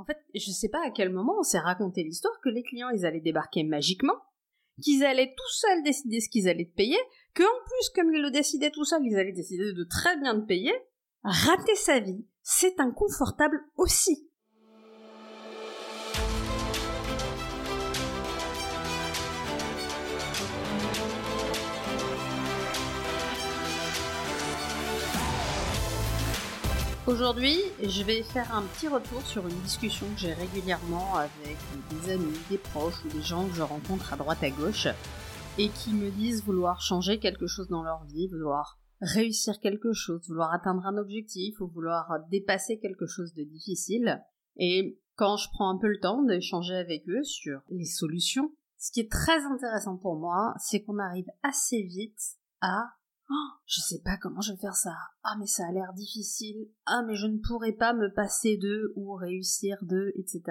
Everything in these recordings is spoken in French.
En fait, je sais pas à quel moment on s'est raconté l'histoire que les clients, ils allaient débarquer magiquement, qu'ils allaient tout seuls décider ce qu'ils allaient te payer, que en plus, comme ils le décidaient tout seuls, ils allaient décider de très bien te payer. Rater sa vie, c'est inconfortable aussi. Aujourd'hui, je vais faire un petit retour sur une discussion que j'ai régulièrement avec des amis, des proches ou des gens que je rencontre à droite à gauche et qui me disent vouloir changer quelque chose dans leur vie, vouloir réussir quelque chose, vouloir atteindre un objectif ou vouloir dépasser quelque chose de difficile. Et quand je prends un peu le temps d'échanger avec eux sur les solutions, ce qui est très intéressant pour moi, c'est qu'on arrive assez vite à Oh, je sais pas comment je vais faire ça. Ah, mais ça a l'air difficile. Ah, mais je ne pourrai pas me passer d'eux ou réussir d'eux, etc.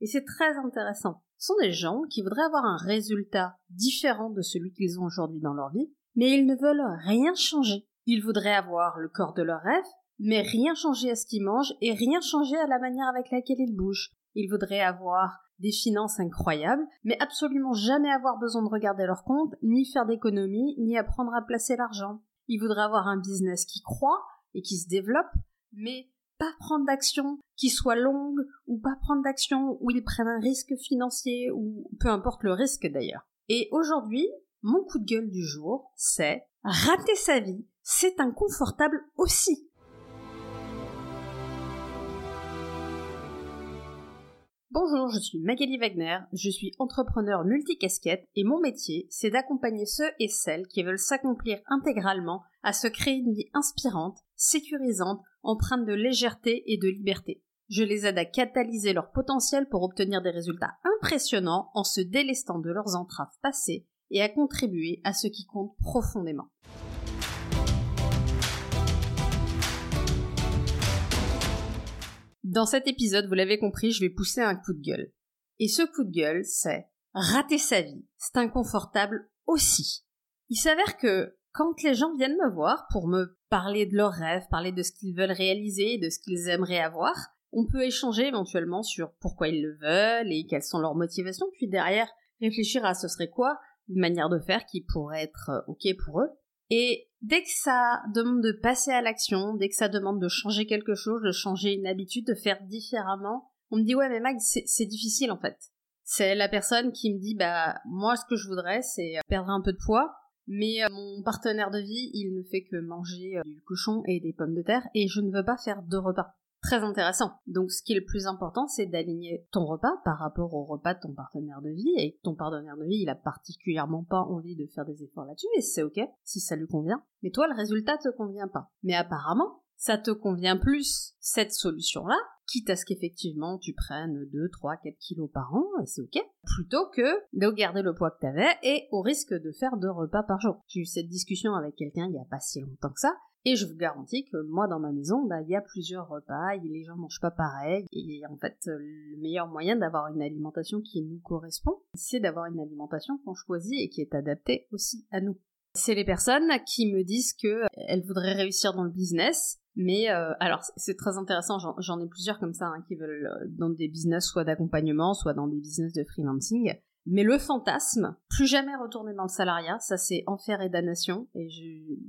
Et c'est très intéressant. Ce sont des gens qui voudraient avoir un résultat différent de celui qu'ils ont aujourd'hui dans leur vie, mais ils ne veulent rien changer. Ils voudraient avoir le corps de leur rêve, mais rien changer à ce qu'ils mangent et rien changer à la manière avec laquelle ils bougent. Ils voudraient avoir des finances incroyables, mais absolument jamais avoir besoin de regarder leur compte, ni faire d'économies, ni apprendre à placer l'argent. Ils voudraient avoir un business qui croît et qui se développe, mais pas prendre d'action qui soit longue ou pas prendre d'action où ils prennent un risque financier ou peu importe le risque d'ailleurs. Et aujourd'hui, mon coup de gueule du jour, c'est rater sa vie, c'est inconfortable aussi. Bonjour, je suis Magali Wagner, je suis entrepreneur multicasquette et mon métier, c'est d'accompagner ceux et celles qui veulent s'accomplir intégralement à se créer une vie inspirante, sécurisante, empreinte de légèreté et de liberté. Je les aide à catalyser leur potentiel pour obtenir des résultats impressionnants en se délestant de leurs entraves passées et à contribuer à ce qui compte profondément. Dans cet épisode, vous l'avez compris, je vais pousser un coup de gueule. Et ce coup de gueule, c'est rater sa vie. C'est inconfortable aussi. Il s'avère que quand les gens viennent me voir pour me parler de leurs rêves, parler de ce qu'ils veulent réaliser, de ce qu'ils aimeraient avoir, on peut échanger éventuellement sur pourquoi ils le veulent et quelles sont leurs motivations, puis derrière réfléchir à ce serait quoi une manière de faire qui pourrait être euh, ok pour eux. Et dès que ça demande de passer à l'action, dès que ça demande de changer quelque chose, de changer une habitude, de faire différemment, on me dit ouais mais Mag c'est difficile en fait. C'est la personne qui me dit bah moi ce que je voudrais c'est perdre un peu de poids, mais euh, mon partenaire de vie il ne fait que manger euh, du cochon et des pommes de terre et je ne veux pas faire deux repas très intéressant. Donc ce qui est le plus important, c'est d'aligner ton repas par rapport au repas de ton partenaire de vie, et ton partenaire de vie, il a particulièrement pas envie de faire des efforts là-dessus, et c'est ok, si ça lui convient. Mais toi, le résultat te convient pas. Mais apparemment, ça te convient plus, cette solution-là, quitte à ce qu'effectivement tu prennes 2, 3, 4 kilos par an, et c'est ok, plutôt que de garder le poids que t'avais et au risque de faire deux repas par jour. J'ai eu cette discussion avec quelqu'un il y a pas si longtemps que ça, et je vous garantis que moi, dans ma maison, bah, il y a plusieurs repas, et les gens mangent pas pareil. Et en fait, le meilleur moyen d'avoir une alimentation qui nous correspond, c'est d'avoir une alimentation qu'on choisit et qui est adaptée aussi à nous. C'est les personnes qui me disent que elles voudraient réussir dans le business, mais euh, alors c'est très intéressant, j'en ai plusieurs comme ça hein, qui veulent euh, dans des business soit d'accompagnement, soit dans des business de freelancing. Mais le fantasme, plus jamais retourner dans le salariat, ça c'est enfer et damnation. Et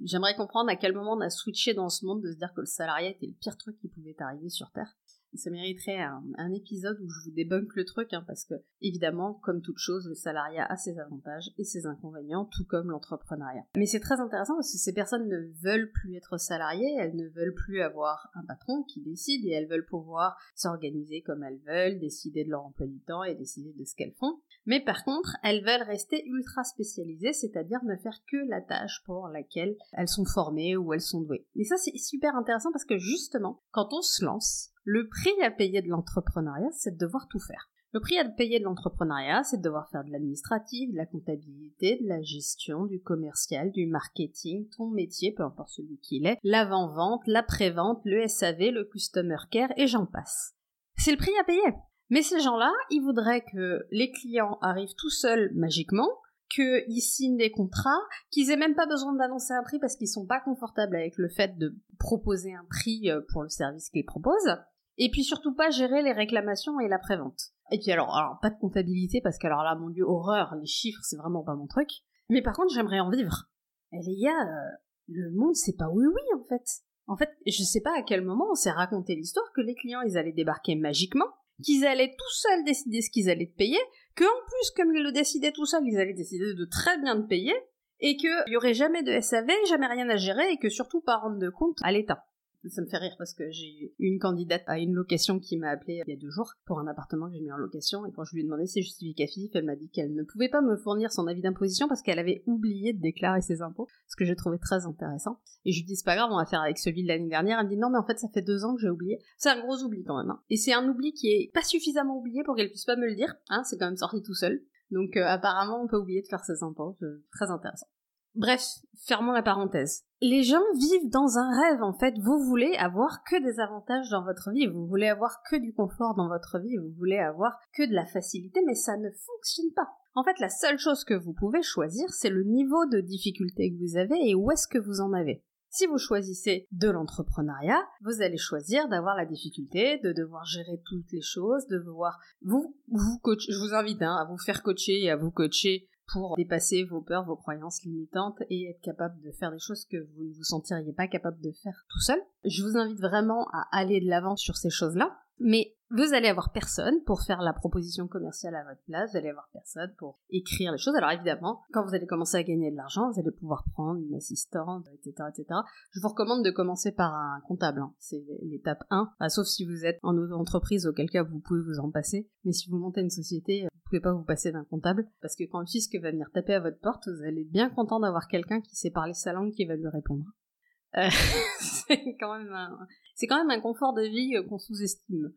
j'aimerais comprendre à quel moment on a switché dans ce monde de se dire que le salariat était le pire truc qui pouvait arriver sur Terre ça mériterait un, épisode où je vous débunk le truc, hein, parce que évidemment, comme toute chose, le salariat a ses avantages et ses inconvénients, tout comme l'entrepreneuriat. Mais c'est très intéressant parce que ces personnes ne veulent plus être salariées, elles ne veulent plus avoir un patron qui décide et elles veulent pouvoir s'organiser comme elles veulent, décider de leur emploi du temps et décider de ce qu'elles font. Mais par contre, elles veulent rester ultra spécialisées, c'est-à-dire ne faire que la tâche pour laquelle elles sont formées ou elles sont douées. Et ça, c'est super intéressant parce que justement, quand on se lance, le prix à payer de l'entrepreneuriat, c'est de devoir tout faire. Le prix à payer de l'entrepreneuriat, c'est de devoir faire de l'administratif, de la comptabilité, de la gestion, du commercial, du marketing, ton métier, peu importe celui qu'il est, l'avant-vente, l'après-vente, le SAV, le customer care, et j'en passe. C'est le prix à payer. Mais ces gens-là, ils voudraient que les clients arrivent tout seuls magiquement, qu'ils signent des contrats, qu'ils aient même pas besoin d'annoncer un prix parce qu'ils sont pas confortables avec le fait de proposer un prix euh, pour le service qu'ils proposent, Et puis surtout pas gérer les réclamations et la prévente. Et puis alors, alors pas de comptabilité parce que alors là, mon dieu, horreur, les chiffres, c'est vraiment pas mon truc. Mais par contre, j'aimerais en vivre. Et les gars, euh, le monde, c'est pas oui oui en fait. En fait, je sais pas à quel moment on s'est raconté l'histoire que les clients, ils allaient débarquer magiquement, qu'ils allaient tout seuls décider ce qu'ils allaient payer, que en plus, comme ils le décidaient tout seuls, ils allaient décider de très bien te payer, et qu'il y aurait jamais de SAV, jamais rien à gérer, et que surtout pas rendre de compte à l'État. Ça me fait rire parce que j'ai eu une candidate à une location qui m'a appelé il y a deux jours pour un appartement que j'ai mis en location et quand je lui ai demandé ses justificatifs, elle m'a dit qu'elle ne pouvait pas me fournir son avis d'imposition parce qu'elle avait oublié de déclarer ses impôts, ce que j'ai trouvé très intéressant. Et je lui dis c'est pas grave, on va faire avec celui de l'année dernière. Elle me dit non mais en fait ça fait deux ans que j'ai oublié. C'est un gros oubli quand même. Hein. Et c'est un oubli qui est pas suffisamment oublié pour qu'elle puisse pas me le dire. Hein, c'est quand même sorti tout seul. Donc euh, apparemment on peut oublier de faire ses impôts. Très intéressant. Bref, fermons la parenthèse. Les gens vivent dans un rêve en fait. Vous voulez avoir que des avantages dans votre vie, vous voulez avoir que du confort dans votre vie, vous voulez avoir que de la facilité, mais ça ne fonctionne pas. En fait, la seule chose que vous pouvez choisir, c'est le niveau de difficulté que vous avez et où est-ce que vous en avez. Si vous choisissez de l'entrepreneuriat, vous allez choisir d'avoir la difficulté, de devoir gérer toutes les choses, de devoir vous vous. Je vous invite hein, à vous faire coacher et à vous coacher pour dépasser vos peurs, vos croyances limitantes et être capable de faire des choses que vous ne vous sentiriez pas capable de faire tout seul. Je vous invite vraiment à aller de l'avant sur ces choses-là, mais vous allez avoir personne pour faire la proposition commerciale à votre place, vous allez avoir personne pour écrire les choses. Alors évidemment, quand vous allez commencer à gagner de l'argent, vous allez pouvoir prendre une assistante, etc., etc. Je vous recommande de commencer par un comptable. Hein. C'est l'étape 1, sauf si vous êtes en entreprise, auquel cas vous pouvez vous en passer. Mais si vous montez une société, pouvez pas vous passer d'un comptable, parce que quand le fisc va venir taper à votre porte, vous allez être bien content d'avoir quelqu'un qui sait parler sa langue qui va lui répondre. Euh, c'est quand même un, c'est quand même un confort de vie euh, qu'on sous-estime.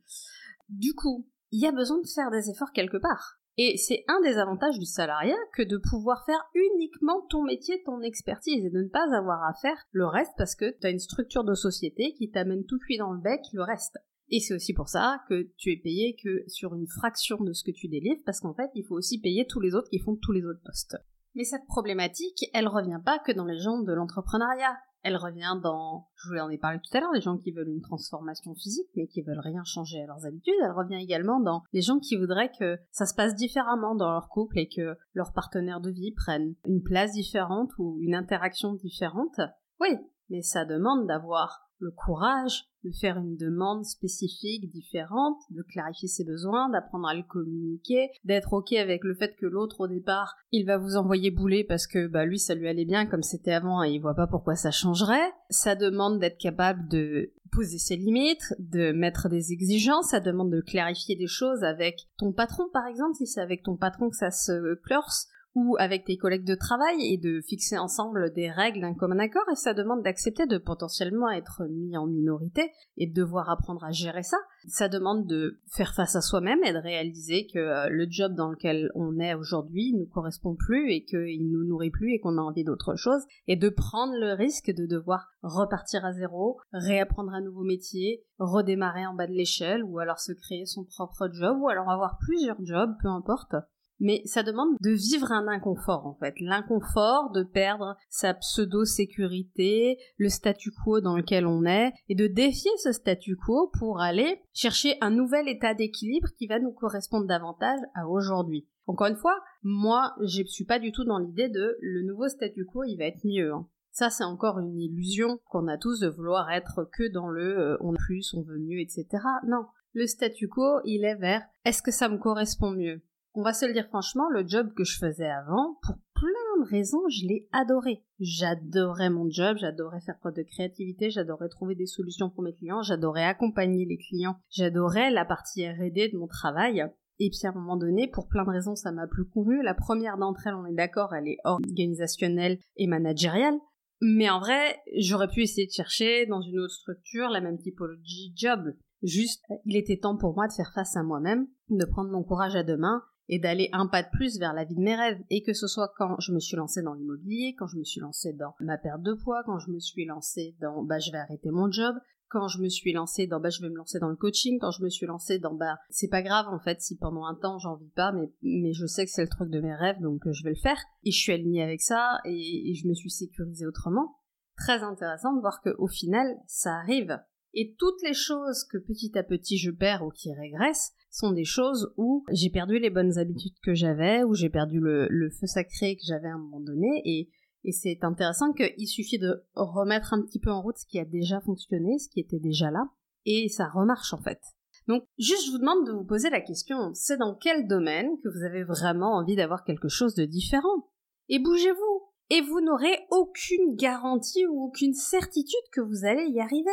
Du coup, il y a besoin de faire des efforts quelque part. Et c'est un des avantages du salariat que de pouvoir faire uniquement ton métier, ton expertise, et de ne pas avoir à faire le reste parce que tu as une structure de société qui t'amène tout cuit dans le bec le reste. Et c'est aussi pour ça que tu es payé que sur une fraction de ce que tu délivres, parce qu'en fait, il faut aussi payer tous les autres qui font tous les autres postes. Mais cette problématique, elle revient pas que dans les gens de l'entrepreneuriat. Elle revient dans, je vous en ai parlé tout à l'heure, les gens qui veulent une transformation physique mais qui veulent rien changer à leurs habitudes. Elle revient également dans les gens qui voudraient que ça se passe différemment dans leur couple et que leur partenaire de vie prenne une place différente ou une interaction différente. Oui, mais ça demande d'avoir le courage de faire une demande spécifique, différente, de clarifier ses besoins, d'apprendre à le communiquer, d'être ok avec le fait que l'autre au départ, il va vous envoyer bouler parce que bah lui ça lui allait bien comme c'était avant et il voit pas pourquoi ça changerait. Ça demande d'être capable de poser ses limites, de mettre des exigences, ça demande de clarifier des choses avec ton patron par exemple, si c'est avec ton patron que ça se clorse, ou avec tes collègues de travail et de fixer ensemble des règles d'un commun accord et ça demande d'accepter de potentiellement être mis en minorité et de devoir apprendre à gérer ça. Ça demande de faire face à soi-même et de réaliser que euh, le job dans lequel on est aujourd'hui nous correspond plus et qu'il nous nourrit plus et qu'on a envie d'autre chose et de prendre le risque de devoir repartir à zéro, réapprendre un nouveau métier, redémarrer en bas de l'échelle ou alors se créer son propre job ou alors avoir plusieurs jobs, peu importe mais ça demande de vivre un inconfort en fait. L'inconfort de perdre sa pseudo-sécurité, le statu quo dans lequel on est, et de défier ce statu quo pour aller chercher un nouvel état d'équilibre qui va nous correspondre davantage à aujourd'hui. Encore une fois, moi, je suis pas du tout dans l'idée de le nouveau statu quo, il va être mieux. Hein. Ça, c'est encore une illusion qu'on a tous de vouloir être que dans le euh, on plus, on veut mieux, etc. Non. Le statu quo, il est vers est-ce que ça me correspond mieux? On va se le dire franchement, le job que je faisais avant, pour plein de raisons, je l'ai adoré. J'adorais mon job, j'adorais faire preuve de créativité, j'adorais trouver des solutions pour mes clients, j'adorais accompagner les clients, j'adorais la partie R&D de mon travail. Et puis à un moment donné, pour plein de raisons, ça m'a plus convenu. La première d'entre elles, on est d'accord, elle est organisationnelle et managériale. Mais en vrai, j'aurais pu essayer de chercher dans une autre structure la même typologie job. Juste, il était temps pour moi de faire face à moi-même, de prendre mon courage à deux mains et d'aller un pas de plus vers la vie de mes rêves. Et que ce soit quand je me suis lancée dans l'immobilier, quand je me suis lancée dans ma perte de poids, quand je me suis lancée dans bah je vais arrêter mon job, quand je me suis lancée dans bah je vais me lancer dans le coaching, quand je me suis lancée dans bah c'est pas grave en fait si pendant un temps j'en vis pas, mais mais je sais que c'est le truc de mes rêves donc je vais le faire. Et je suis alignée avec ça et, et je me suis sécurisée autrement. Très intéressant de voir que au final ça arrive Et toutes les choses que petit à petit je perds ou qui régressent sont des choses où j'ai perdu les bonnes habitudes que j'avais, où j'ai perdu le, feu sacré que j'avais à un moment donné, et, c'est intéressant qu'il suffit de remettre un petit peu en route ce qui a déjà fonctionné, ce qui était déjà là, et ça remarche en fait. Donc, juste, je vous demande de vous poser la question, c'est dans quel domaine que vous avez vraiment envie d'avoir quelque chose de différent? Et bougez-vous Et vous n'aurez aucune garantie ou aucune certitude que vous allez y arriver.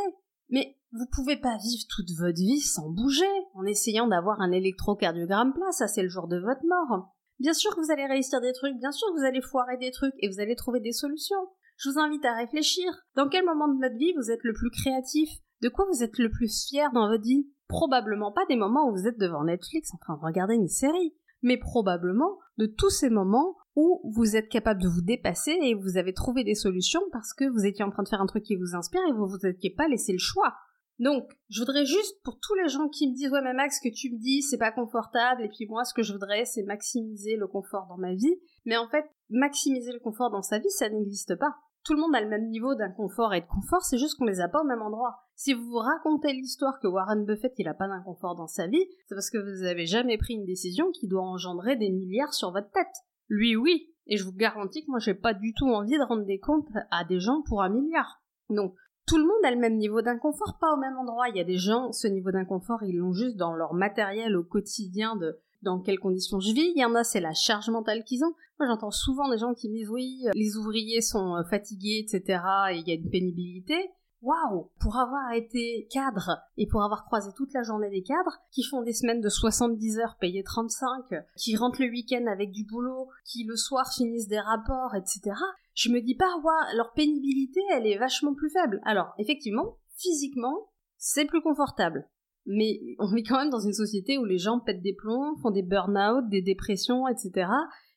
Mais vous pouvez pas vivre toute votre vie sans bouger, en essayant d'avoir un électrocardiogramme plat, ça c'est le jour de votre mort. Bien sûr que vous allez réussir des trucs, bien sûr que vous allez foirer des trucs et vous allez trouver des solutions. Je vous invite à réfléchir. Dans quel moment de votre vie vous êtes le plus créatif? De quoi vous êtes le plus fier dans votre vie? Probablement pas des moments où vous êtes devant Netflix en train de regarder une série, mais probablement de tous ces moments où vous êtes capable de vous dépasser et vous avez trouvé des solutions parce que vous étiez en train de faire un truc qui vous inspire et vous vous étiez pas laissé le choix. Donc, je voudrais juste pour tous les gens qui me disent ouais mais Max ce que tu me dis c'est pas confortable et puis moi ce que je voudrais c'est maximiser le confort dans ma vie, mais en fait maximiser le confort dans sa vie ça n'existe pas. Tout le monde a le même niveau d'inconfort et de confort, c'est juste qu'on les a pas au même endroit. Si vous vous racontez l'histoire que Warren Buffett il a pas d'inconfort dans sa vie, c'est parce que vous avez jamais pris une décision qui doit engendrer des milliards sur votre tête. Lui, oui. Et je vous garantis que moi, j'ai pas du tout envie de rendre des comptes à des gens pour un milliard. Donc, tout le monde a le même niveau d'inconfort, pas au même endroit. Il y a des gens, ce niveau d'inconfort, ils l'ont juste dans leur matériel au quotidien de dans quelles conditions je vis. Il y en a, c'est la charge mentale qu'ils ont. Moi, j'entends souvent des gens qui me disent oui, les ouvriers sont euh, fatigués, etc. et il y a une pénibilité waouh, pour avoir été cadre et pour avoir croisé toute la journée des cadres qui font des semaines de 70 heures payées 35, qui rentrent le week-end avec du boulot, qui le soir finissent des rapports, etc. Je me dis pas, waouh, leur pénibilité, elle est vachement plus faible. Alors, effectivement, physiquement, c'est plus confortable. Mais on est quand même dans une société où les gens pètent des plombs, font des burn-out, des dépressions, etc.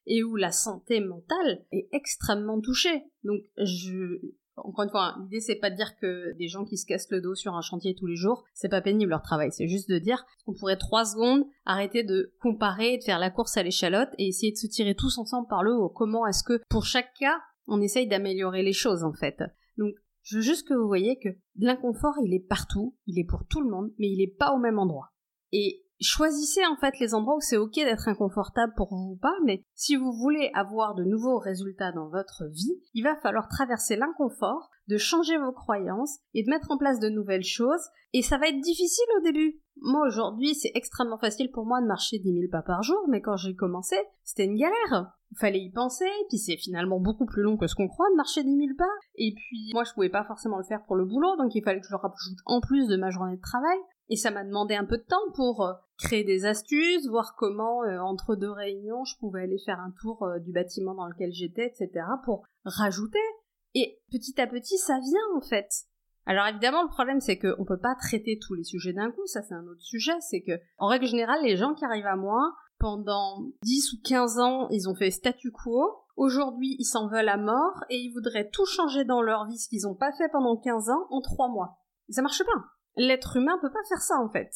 Et où la santé mentale est extrêmement touchée. Donc, je, encore une fois, l'idée c'est pas de dire que des gens qui se cassent le dos sur un chantier tous les jours, c'est pas pénible leur travail. C'est juste de dire qu'on pourrait trois secondes arrêter de comparer, de faire la course à l'échalote et essayer de se tirer tous ensemble par le haut. Comment est-ce que pour chaque cas, on essaye d'améliorer les choses en fait. Donc, je veux juste que vous voyez que l'inconfort, il est partout, il est pour tout le monde, mais il est pas au même endroit. Et choisissez en fait les endroits où c'est ok d'être inconfortable pour vous ou pas, mais si vous voulez avoir de nouveaux résultats dans votre vie, il va falloir traverser l'inconfort, de changer vos croyances et de mettre en place de nouvelles choses, et ça va être difficile au début. Moi aujourd'hui c'est extrêmement facile pour moi de marcher 10 000 pas par jour, mais quand j'ai commencé, c'était une galère. Il fallait y penser, puis c'est finalement beaucoup plus long que ce qu'on croit de marcher 10 000 pas, et puis moi je pouvais pas forcément le faire pour le boulot, donc il fallait que je le rajoute en plus de ma journée de travail. Et ça m'a demandé un peu de temps pour euh, créer des astuces, voir comment, euh, entre deux réunions, je pouvais aller faire un tour euh, du bâtiment dans lequel j'étais, etc., pour rajouter. Et petit à petit, ça vient, en fait. Alors évidemment, le problème, c'est qu'on peut pas traiter tous les sujets d'un coup, ça c'est un autre sujet, c'est que, en règle générale, les gens qui arrivent à moi, pendant 10 ou 15 ans, ils ont fait statu quo, aujourd'hui, ils s'en veulent à mort, et ils voudraient tout changer dans leur vie, ce qu'ils ont pas fait pendant 15 ans, en 3 mois. Ça marche pas. L'être humain peut pas faire ça, en fait.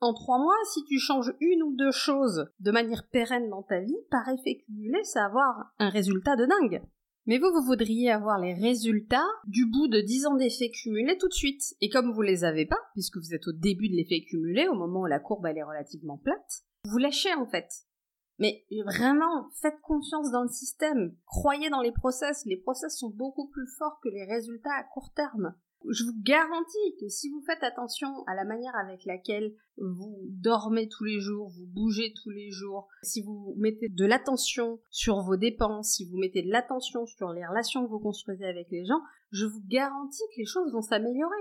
En trois mois, si tu changes une ou deux choses de manière pérenne dans ta vie, par effet cumulé, ça va avoir un résultat de dingue. Mais vous, vous voudriez avoir les résultats du bout de dix ans d'effet cumulé tout de suite. Et comme vous les avez pas, puisque vous êtes au début de l'effet cumulé, au moment où la courbe elle est relativement plate, vous lâchez en fait. Mais vraiment, faites confiance dans le système. Croyez dans les process. Les process sont beaucoup plus forts que les résultats à court terme je vous garantis que si vous faites attention à la manière avec laquelle vous dormez tous les jours, vous bougez tous les jours, si vous mettez de l'attention sur vos dépenses, si vous mettez de l'attention sur les relations que vous construisez avec les gens, je vous garantis que les choses vont s'améliorer.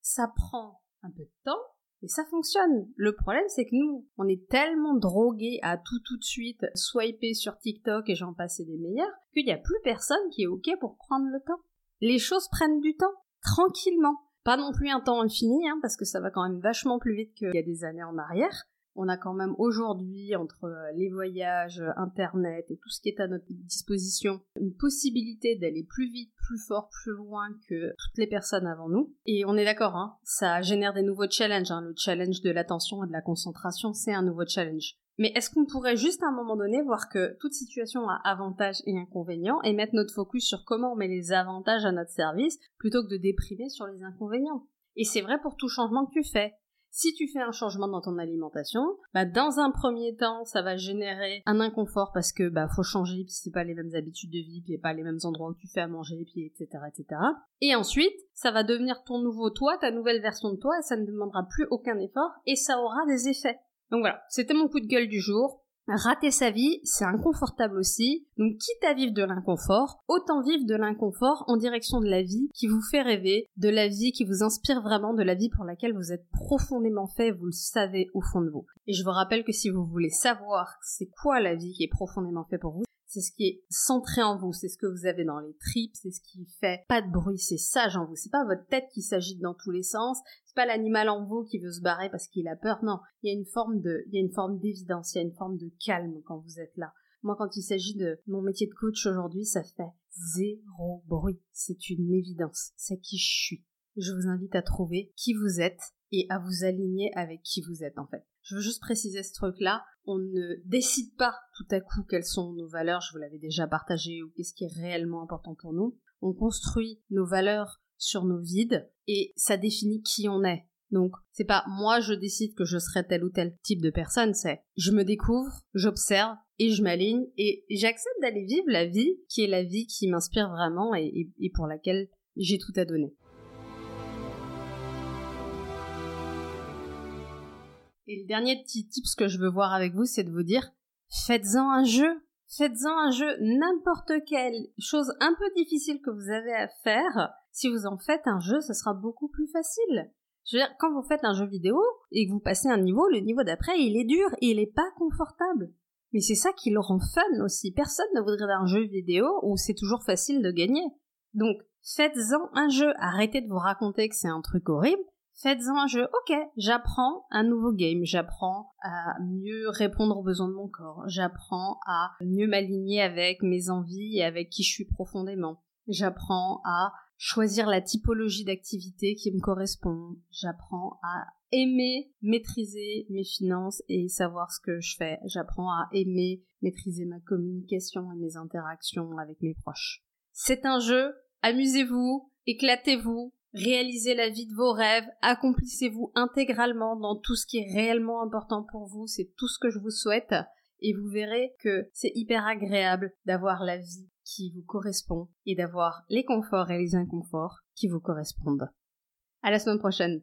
Ça prend un peu de temps, et ça fonctionne. Le problème, c'est que nous, on est tellement drogués à tout tout de suite, swiper sur TikTok et j'en passe des meilleurs, qu'il n'y a plus personne qui est OK pour prendre le temps. Les choses prennent du temps tranquillement. Pas non plus un temps infini, hein, parce que ça va quand même vachement plus vite qu'il y a des années en arrière. On a quand même aujourd'hui, entre euh, les voyages, Internet et tout ce qui est à notre disposition, une possibilité d'aller plus vite, plus fort, plus loin que toutes les personnes avant nous. Et on est d'accord, hein, ça génère des nouveaux challenges. Hein. Le challenge de l'attention et de la concentration, c'est un nouveau challenge. Mais est-ce qu'on pourrait juste à un moment donné voir que toute situation a avantages et inconvénients et mettre notre focus sur comment on met les avantages à notre service plutôt que de déprimer sur les inconvénients? Et c'est vrai pour tout changement que tu fais. Si tu fais un changement dans ton alimentation, bah dans un premier temps, ça va générer un inconfort parce que bah faut changer, puis c'est pas les mêmes habitudes de vie, puis pas les mêmes endroits où tu fais à manger, puis etc. etc. Et ensuite, ça va devenir ton nouveau toi, ta nouvelle version de toi, et ça ne demandera plus aucun effort, et ça aura des effets. Donc voilà, c'était mon coup de gueule du jour. Rater sa vie, c'est inconfortable aussi. Donc quitte à vivre de l'inconfort, autant vivre de l'inconfort en direction de la vie qui vous fait rêver, de la vie qui vous inspire vraiment, de la vie pour laquelle vous êtes profondément fait, vous le savez au fond de vous. Et je vous rappelle que si vous voulez savoir c'est quoi la vie qui est profondément fait pour vous, c'est ce qui est centré en vous, c'est ce que vous avez dans les tripes, c'est ce qui fait pas de bruit, c'est sage en vous, c'est pas votre tête qui s'agite dans tous les sens, c'est pas l'animal en vous qui veut se barrer parce qu'il a peur, non, il y a une forme de, il y a une forme d'évidence, il y a une forme de calme quand vous êtes là. Moi, quand il s'agit de mon métier de coach aujourd'hui, ça fait zéro bruit. C'est une évidence. C'est qui je suis. Je vous invite à trouver qui vous êtes et à vous aligner avec qui vous êtes en fait. Je veux juste préciser ce truc-là. On ne décide pas tout à coup quelles sont nos valeurs, je vous l'avais déjà partagé, ou qu'est-ce qui est réellement important pour nous. On construit nos valeurs sur nos vides et ça définit qui on est. Donc, c'est pas moi je décide que je serai tel ou tel type de personne, c'est je me découvre, j'observe et je m'aligne et j'accepte d'aller vivre la vie qui est la vie qui m'inspire vraiment et, et pour laquelle j'ai tout à donner. Et le dernier petit tips que je veux voir avec vous, c'est de vous dire, faites-en un jeu. Faites-en un jeu, n'importe quelle chose un peu difficile que vous avez à faire. Si vous en faites un jeu, ce sera beaucoup plus facile. Je veux dire, quand vous faites un jeu vidéo et que vous passez un niveau, le niveau d'après, il est dur et il est pas confortable. Mais c'est ça qui le rend fun aussi. Personne ne voudrait un jeu vidéo où c'est toujours facile de gagner. Donc, faites-en un jeu. Arrêtez de vous raconter que c'est un truc horrible faites-en un jeu. Ok, j'apprends un nouveau game, j'apprends à mieux répondre aux besoins de mon corps, j'apprends à mieux m'aligner avec mes envies et avec qui je suis profondément. J'apprends à choisir la typologie d'activité qui me correspond. J'apprends à aimer maîtriser mes finances et savoir ce que je fais. J'apprends à aimer maîtriser ma communication et mes interactions avec mes proches. C'est un jeu, amusez-vous, éclatez-vous, réalisez la vie de vos rêves, accomplissez-vous intégralement dans tout ce qui est réellement important pour vous, c'est tout ce que je vous souhaite, et vous verrez que c'est hyper agréable d'avoir la vie qui vous correspond et d'avoir les conforts et les inconforts qui vous correspondent. À la semaine prochaine.